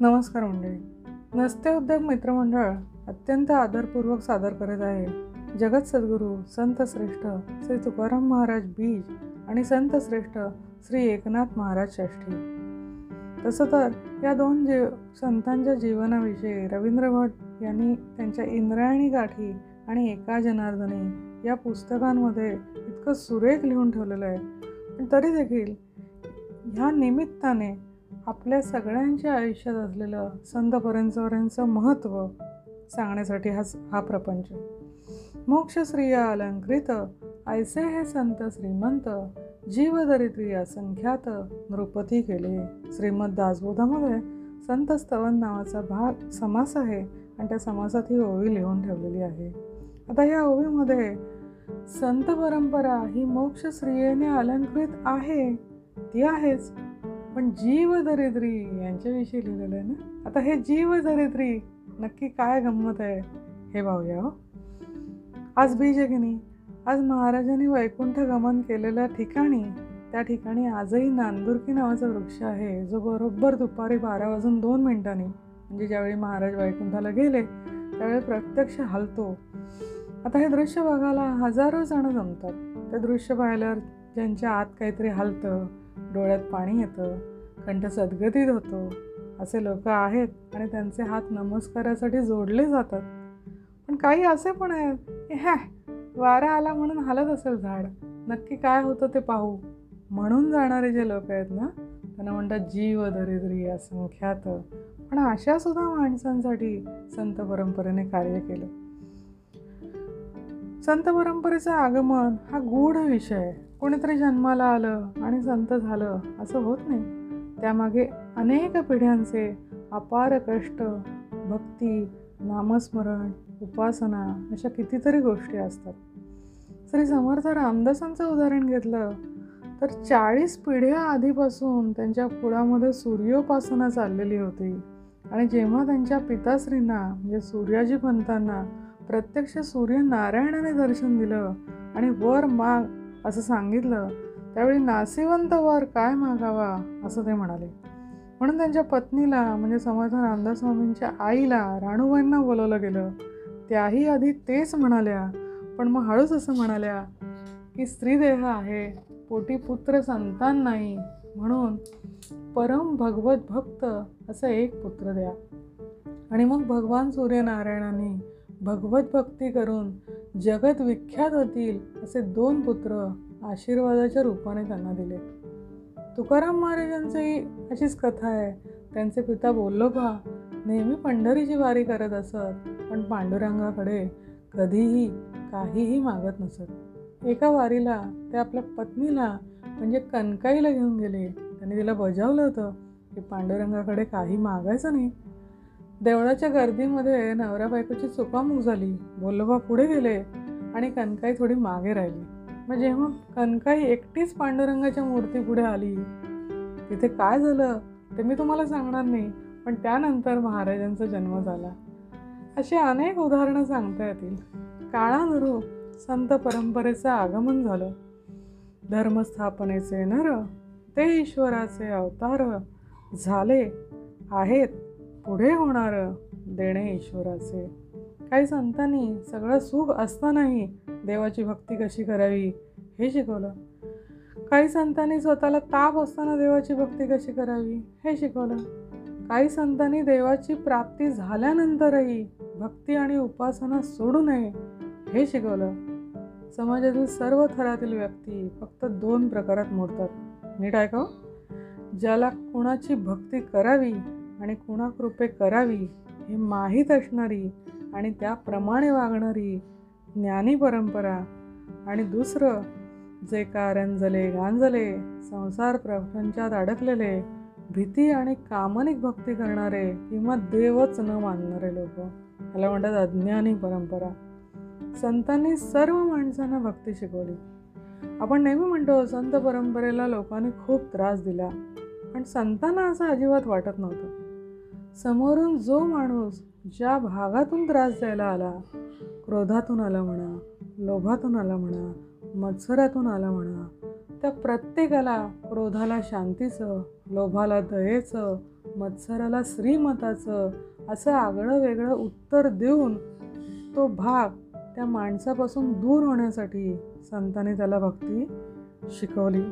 नमस्कार मंडळी. नसते उद्योग मित्रमंडळ अत्यंत आदरपूर्वक सादर करत आहे. जगत सद्गुरू संत श्रेष्ठ श्री तुकाराम महाराज बीज आणि संत श्रेष्ठ श्री एकनाथ महाराज षष्ठी. तसं तर या दोन जीव संतांच्या जीवनाविषयी रवींद्र भट यांनी त्यांच्या इंद्रायणी गाठी आणि एका जनार्दने या पुस्तकांमध्ये इतकं सुरेख लिहून ठेवलेलं आहे. पण तरी देखील ह्या निमित्ताने आपल्या सगळ्यांच्या आयुष्यात असलेलं संत परंपरांचं महत्त्व सांगण्यासाठी हा हा प्रपंच. मोक्षश्रिया अलंकृत ऐसे हे संत श्रीमंत जीवदरिद्री असंख्यात नृपती केले. श्रीमद दासबोधामध्ये संत स्तवन नावाचा भाग समास आहे आणि त्या समासात ही ओवी लिहून ठेवलेली आहे. आता या ओवीमध्ये संत परंपरा ही मोक्षश्रियेने अलंकृत आहे ती आहेच. पण जीव दरिद्री यांच्याविषयी लिहिलेलं आहे ना? आता हे जीव दरिद्री नक्की काय गंमत आहे हे पाहूया हो. आज बीजगिनी आज महाराजांनी वैकुंठ गमन केलेल्या ठिकाणी त्या ठिकाणी आजही नांदुरकी नावाचा वृक्ष आहे. जो बरोबर दुपारी बारा वाजून दोन मिनिटांनी म्हणजे ज्यावेळी महाराज वैकुंठाला गेले त्यावेळी प्रत्यक्ष हलतो. आता हे दृश्य बघायला हजारो जण जमतात. ते दृश्य पाहिल्यावर ज्यांच्या आत काहीतरी हलतं डोळ्यात पाणी येतं कंठ सदगतीत होतो. असे लोक आहेत आणि त्यांचे हात नमस्कारासाठी जोडले जातात. पण काही असे पण आहेत की हॅ वारा आला म्हणून हलत असेल झाड. नक्की काय होतं ते पाहू. म्हणून जाणारे जे लोक आहेत ना त्यांना म्हणतात जीव दरिद्री असंख्यात. पण अशा सुद्धा माणसांसाठी संत परंपरेने कार्य केलं. संत परंपरेचं आगमन हा गूढ विषय आहे. कोणीतरी जन्माला आलं आणि संत झालं असं होत नाही. त्यामागे अनेक पिढ्यांचे अपार कष्ट भक्ती नामस्मरण उपासना अशा कितीतरी गोष्टी असतात. श्री समर्थ रामदासांचं उदाहरण घेतलं तर चाळीस पिढ्या आधीपासून त्यांच्या कुळामध्ये सूर्योपासना चाललेली होती आणि जेव्हा त्यांच्या पिताश्रींना म्हणजे सूर्याजी पंतांना प्रत्यक्ष सूर्यनारायणाने दर्शन दिलं आणि वर माग असं सांगितलं. त्यावेळी नासिवंत वर काय मागावा? असं ते म्हणाले. म्हणून त्यांच्या पत्नीला म्हणजे समर्थ रामदासवामींच्या आईला राणूबाईंना बोलवलं गेलं. त्याही आधी तेच म्हणाल्या. पण मग हळूच असं म्हणाल्या की स्त्रीदेह आहे पोटी पुत्र संतान नाही. म्हणून परम भगवत भक्त असं एक पुत्र द्या. आणि मग भगवान सूर्यनारायणाने भगवत भक्ती करून जगत विख्यात होतील असे दोन पुत्र आशीर्वादाच्या रूपाने त्यांना दिले. तुकाराम महाराजांचीही अशीच कथा आहे. त्यांचे पिता बोल्लोबा नेहमी पंढरीची वारी करत असत पण पांडुरंगाकडे कधीही काहीही मागत नसत. एका वारीला ते आपल्या पत्नीला म्हणजे कणकाईला घेऊन गेले. त्यांनी तिला बजावलं होतं की पांडुरंगाकडे काही मागायचं नाही. देवळाच्या गर्दीमध्ये नवऱ्या बायकोची चुकामुक झाली. बोल्लोबा पुढे गेले आणि कनकाई थोडी मागे राहिली. मग जेव्हा कनकाई एकटीच पांडुरंगाच्या मूर्ती पुढे आली तिथे काय झालं ते मी तुम्हाला सांगणार नाही पण त्यानंतर महाराजांचा जन्म झाला. अशी अनेक उदाहरणं सांगता येतील. काळानुरू संत परंपरेचं आगमन झालं. धर्मस्थापनेचे नर ते ईश्वराचे अवतार झाले आहेत. पुढे होणारं देणे ईश्वराचे. काही संतांनी सगळं सुख असतानाही देवाची भक्ती कशी करावी हे शिकवलं. काही संतांनी स्वतःला ताप असताना देवाची भक्ती कशी करावी हे शिकवलं. काही संतांनी देवाची प्राप्ती झाल्यानंतरही भक्ती आणि उपासना सोडू नये हे शिकवलं. समाजातील सर्व थरातील व्यक्ती फक्त दोन प्रकारात मोडतात. नीट ऐकाव हो. ज्याला कुणाची भक्ती करावी आणि कुणाकृपे करावी हे माहीत असणारी आणि त्याप्रमाणे वागणारी ज्ञानी परंपरा. आणि दुसरं जे कारंजले गांजले संसार प्रपंचात अडकलेले भीती आणि कामनिक भक्ती करणारे किंवा देवच न मानणारे लोक. याला म्हणतात अज्ञानी परंपरा. संतांनी सर्व माणसांना भक्ती शिकवली. आपण नेहमी म्हणतो संत परंपरेला लोकांनी खूप त्रास दिला. पण संतांना असं अजिबात वाटत नव्हतं. समोरून जो माणूस ज्या भागातून त्रास द्यायला आला क्रोधातून आला म्हणा लोभातून आला म्हणा मत्सरातून आला म्हणा त्या प्रत्येकाला क्रोधाला शांतीचं लोभाला दयेचं मत्सराला श्रीमताचं असं आगळं वेगळं उत्तर देऊन तो भाग त्या माणसापासून दूर होण्यासाठी संतांनी त्याला भक्ती शिकवली.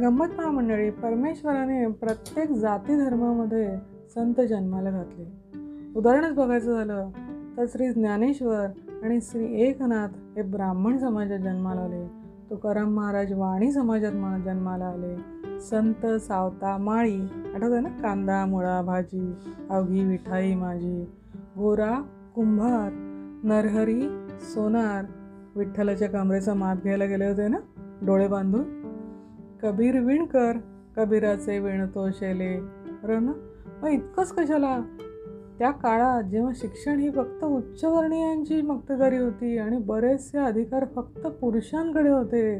गंमत महामंडळी परमेश्वराने प्रत्येक जाती धर्मामध्ये संत जन्माला घातले. उदाहरणच बघायचं झालं तर श्री ज्ञानेश्वर आणि श्री एकनाथ हे ब्राह्मण समाजात जन्माला आले. तुकाराम महाराज वाणी समाजात जन्माला आले. संत सावता माळी आठवतं ना? कांदा मुळा भाजी अवघी मिठाई माझी. गोरा कुंभार नरहरी सोनार विठ्ठलाच्या कमरेचा माप घ्यायला गेले होते ना? डोळे बांधून? कबीर विणकर कबीराचे विणतो शेले बरं ना मग इतकंच कशाला? त्या काळात जेव्हा शिक्षण ही फक्त उच्चवर्णीयांची मक्तेदारी होती आणि बरेचसे अधिकार फक्त पुरुषांकडे होते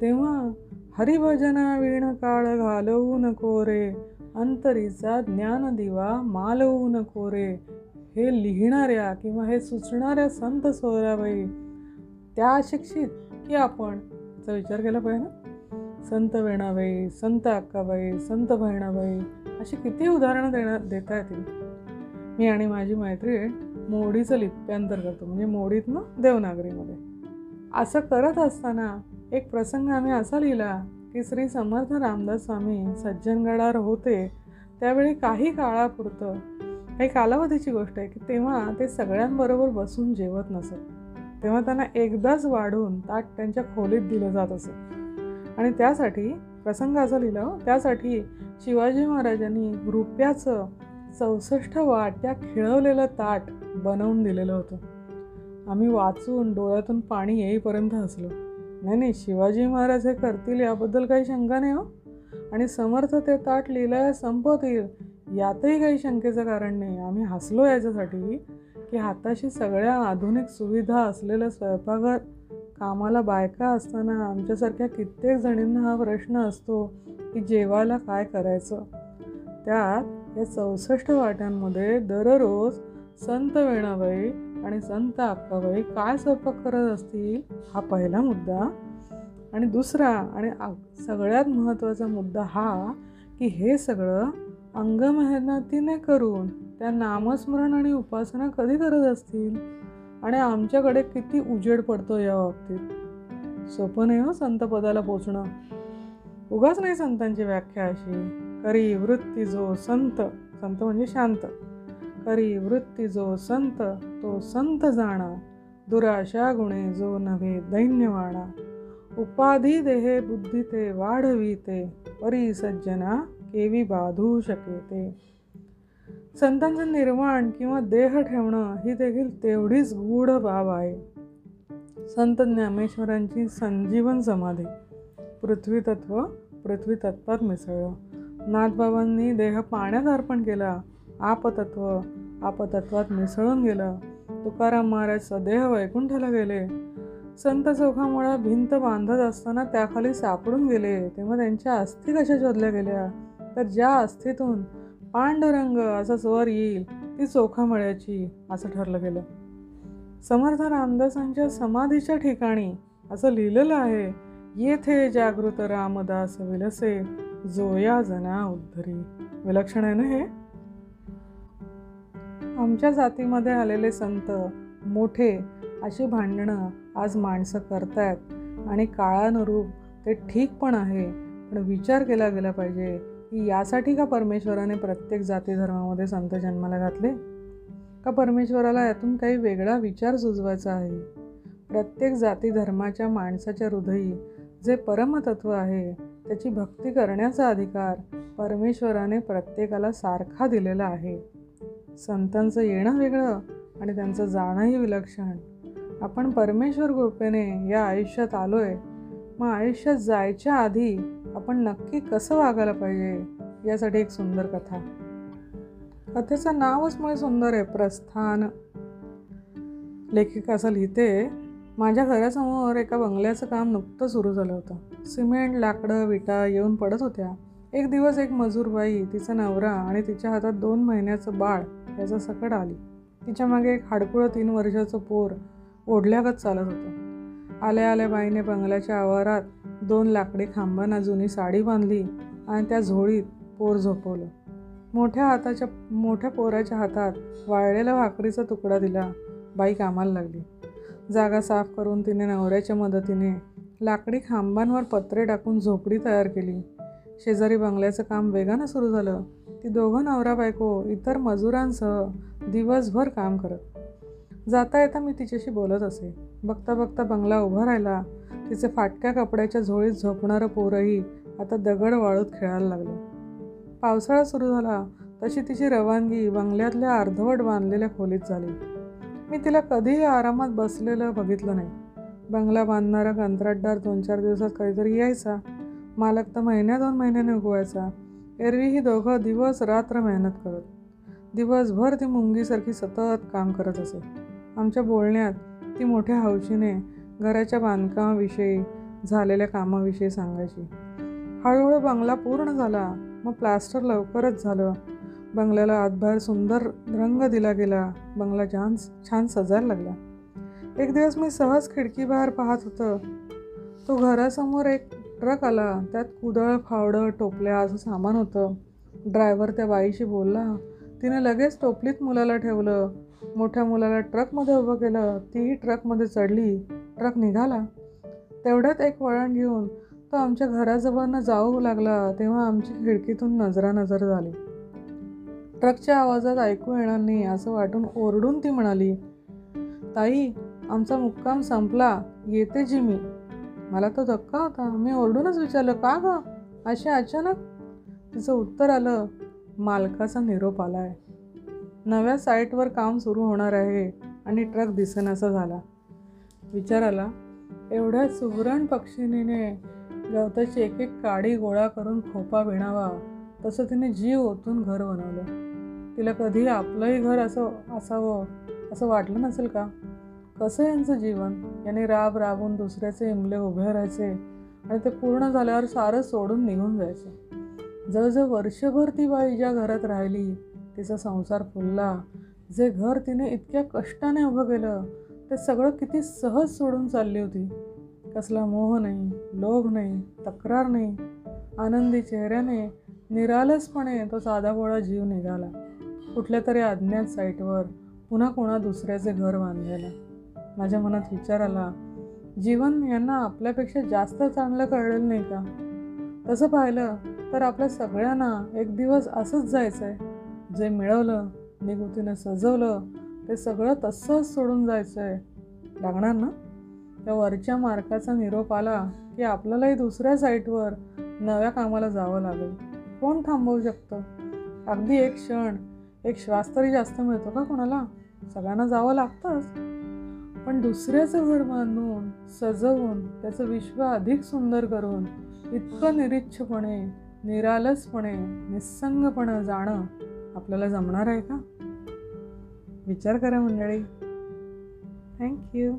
तेव्हा हरिभजना विण काळ घालवू नको रे. अंतरीचा ज्ञान दिवा मालवू नको रे. हे लिहिणाऱ्या किंवा हे सुचणाऱ्या संत सोराबाई त्या शिक्षित की आपण? याचा विचार केला पाहिजे ना? संत वेणाबाई संत अक्काबाई संत बहिणाबाई अशी किती उदाहरणं देण्या देता येतील. मी आणि माझी मैत्रीण मोडीचं लिप्यांतर करतो. म्हणजे मोडीतनं देवनागरीमध्ये. असं करत असताना एक प्रसंग आम्ही असा लिहिला की श्री समर्थ रामदास स्वामी सज्जनगडावर होते. त्यावेळी काही काळापुरतं काही कालावधीची गोष्ट आहे की तेव्हा ते सगळ्यांबरोबर बसून जेवत नसत. तेव्हा त्यांना एकदाच वाढून ताट त्यांच्या खोलीत दिलं जात असत. आणि त्यासाठी प्रसंग लिहिलं हो त्यासाठी शिवाजी महाराजांनी रुपयाचं चौसष्ट वाट्या खिळवलेलं ताट बनवून दिलेलं होतं. आम्ही वाचून डोळ्यातून पाणी येईपर्यंत हसलो. नाही नाही शिवाजी महाराज हे करतील याबद्दल काही शंका नाही हो. आणि समर्थ ते ताट लिहिलं संपवतील यातही काही शंकेचं कारण नाही. आम्ही हसलो याच्यासाठी की हाताशी सगळ्या आधुनिक सुविधा असलेलं स्वयंपाकघर कामाला बायका असताना आमच्यासारख्या कित्येक जणींना हा प्रश्न असतो की जेवायला काय करायचं? त्यात या चौसष्ट वाट्यांमध्ये दररोज संत वेणाबाई आणि संत अक्काबाई काय स्वयंपाक करत असतील हा पहिला मुद्दा. आणि दुसरा आणि सगळ्यात महत्त्वाचा मुद्दा हा की हे सगळं अंगमेहनतीने करून त्या नामस्मरण आणि उपासना कधी करत असतील? आणि आमच्याकडे किती उजेड पडतो या बाबतीत. सोपं नाही हो संत पदाला पोचणं. उगाच नाही संतांची व्याख्या अशी. करी वृत्ती जो संत संत म्हणजे शांत. करी वृत्ती जो संत तो संत जाणा. दुराशा गुणे जो नव्हे दैन्यवाणा. उपाधी देहे बुद्धी ते वाढवी ते परी सज्जना केवी बाधू शके ते संतांचं निर्माण किंवा देह ठेवणं ही देखील तेवढीच गूढ बाब आहे. संत ज्ञानेश्वरांची संजीवन समाधी पृथ्वी तत्व पृथ्वी तत्वात मिसळलं. नाथबाबांनी देह पाण्यात अर्पण केला आपतत्व आपतत्वात मिसळून गेलं. तुकाराम महाराज सदेह वैकुंठाला गेले. संत चौखामुळा भिंत बांधत असताना त्याखाली सापडून गेले. तेव्हा त्यांच्या अस्थी कशा शोधल्या गेल्या. तर ज्या अस्थीतून पांडुरंग असा स्वर येईल ती चोखामळ्याची असं ठरलं गेलं. समर्थ रामदासांच्या समाधीच्या ठिकाणी असं लिहिलेलं आहे येथे जागृत रामदास विलसे जोया जना उद्धरी. विलक्षण आहे ना हे? आमच्या जातीमध्ये आलेले संत मोठे अशी भांडणं आज माणसं करतायत आणि काळानुरूप ते ठीक पण आहे पण विचार केला गेला पाहिजे. की यासाठी का परमेश्वराने प्रत्येक जाती धर्मामध्ये संत जन्माला घातले? का परमेश्वराला यातून काही वेगळा विचार सुचवायचा आहे? प्रत्येक जाती धर्माच्या माणसाच्या हृदयी जे परमतत्व आहे त्याची भक्ती करण्याचा अधिकार परमेश्वराने प्रत्येकाला सारखा दिलेला आहे. संतांचं येणं वेगळं आणि त्यांचं जाणंही विलक्षण. आपण परमेश्वर कृपेने या आयुष्यात आलो आहे मग आयुष्यात जायच्या आधी आपण नक्की कसं वागायला पाहिजे यासाठी एक सुंदर कथा. कथेचं नावच मुळे सुंदर आहे प्रस्थान. लेखिका असं लिहिते माझ्या घरासमोर एका बंगल्याचं काम नुकतं सुरू झालं होतं. सिमेंट लाकडं विटा येऊन पडत होत्या. एक दिवस एक मजूर बाई तिचा नवरा आणि तिच्या हातात दोन महिन्याचं बाळ याचं सकट आली. तिच्यामागे एक हाडकुळं तीन वर्षाचं पोर ओढल्यागत चालत होतं. आल्या आल्या बाईने बंगल्याच्या आवारात दोन लाकडी खांबांना जुनी साडी बांधली आणि त्या झोळीत पोर झोपवलं. मोठ्या हाताच्या मोठ्या पोराच्या हातात वाळलेल्या भाकरीचा तुकडा दिला. बाई कामाला लागली. जागा साफ करून तिने नवऱ्याच्या मदतीने लाकडी खांबांवर पत्रे टाकून झोपडी तयार केली. शेजारी बंगल्याचं काम वेगानं सुरू झालं. ती दोघं नवरा बायको इतर मजुरांसह दिवसभर काम करत. जाता येता मी तिच्याशी बोलत असे. बघता बघता बंगला उभा राहिला. तिचे फाटक्या कपड्याच्या झोळीत झोपणारं पोरही आता दगड वाळूत खेळायला लागलं. पावसाळा सुरू झाला. तशी तिची रवानगी बंगल्यातल्या अर्धवट बांधलेल्या खोलीत झाली. मी तिला कधीही आरामात बसलेलं बघितलं नाही. बंगला बांधणारा कंत्राटदार दोन चार दिवसात कधीतरी यायचा. मालक तर महिन्या दोन महिन्याने उगवायचा. एरवी ही दोघं दिवस रात्र मेहनत करत. दिवसभर ती मुंगीसारखी सतत काम करत असे. आमच्या बोलण्यात ती मोठ्या हौशीने घराच्या बांधकामाविषयी झालेल्या कामाविषयी सांगायची. हळूहळू बंगला पूर्ण झाला मग प्लास्टर लवकरच झालं. बंगल्याला आतबाहेर सुंदर रंग दिला गेला बंगला छान छान सजायला लागला. एक दिवस मी सहज खिडकीबाहेर पाहत होतं. तो घरासमोर एक ट्रक आला त्यात कुदळ फावडं टोपल्या असं सामान होतं. ड्रायव्हर त्या बाईशी बोलला तिने लगेच टोपलीत मुलाला ठेवलं. मोठ्या मुलाला ट्रकमध्ये उभं केलं तीही ट्रकमध्ये चढली. ट्रक निघाला. तेवढ्यात एक वळण घेऊन तो आमच्या घराजवळनं जाऊ लागला तेव्हा आमची खिडकीतून नजरानजर झाली. ट्रकच्या आवाजात ऐकू येणार नाही असं वाटून ओरडून ती म्हणाली ताई आमचा मुक्काम संपला. येते जी मी. मला तो धक्का होता. मी ओरडूनच विचारलं का ग? असे अचानक? तिचं उत्तर आलं मालकाचा निरोप आलाय. नव्या साईटवर काम सुरू होणार आहे आणि ट्रक दिसेनासा झाला. विचाराला एवढ्या सुगरण पक्षिणीने गवताची एक एक काडी गोळा करून खोपा विणावा तसं तिने जीव ओतून घर बनवलं. तिला कधी आपलंही घर असं असावं असं वाटलं नसेल का? कसं यांचं जीवन? याने राब राबून दुसऱ्याचे इमले उभे राहायचे आणि ते पूर्ण झाल्यावर सारं सोडून निघून जायचे. जवळजवळ वर्षभर ती बाई ज्या घरात राहिली तिचा संसार फुलला. जे घर तिने इतक्या कष्टाने उभं केलं ते सगळं किती सहज सोडून चालली होती. कसला मोह नाही लोभ नाही तक्रार नाही. आनंदी चेहऱ्याने निरालसपणे तो साधापोळा जीव निघाला. कुठल्या तरी अज्ञात साईटवर पुन्हा कोणा दुसऱ्याचे घर बांधायला माझ्या मनात विचार आला जीवन यांना आपल्यापेक्षा जास्त चांगलं कळलेलं नाही का? तसं पाहिलं तर आपल्या सगळ्यांना एक दिवस असंच जायचं आहे जे मिळवलं निगुतीनं सजवलं ते सगळं तसंच सोडून जायचं आहे लागणार ना? त्या वरच्या मार्काचा निरोप आला की आपल्यालाही दुसऱ्या साईटवर नव्या कामाला जावं लागेल. कोण थांबवू शकतं? अगदी एक क्षण एक श्वास तरी जास्त मिळतो का कोणाला? सगळ्यांना जावं लागतंच. पण दुसऱ्याचं घर बांधून सजवून त्याचं विश्व अधिक सुंदर करून इतकं निरीच्छपणे निरालसपणे निस्संगपणे जाणं आपल्याला जमणार आहे का? विचार करा मंडळी. थँक्यू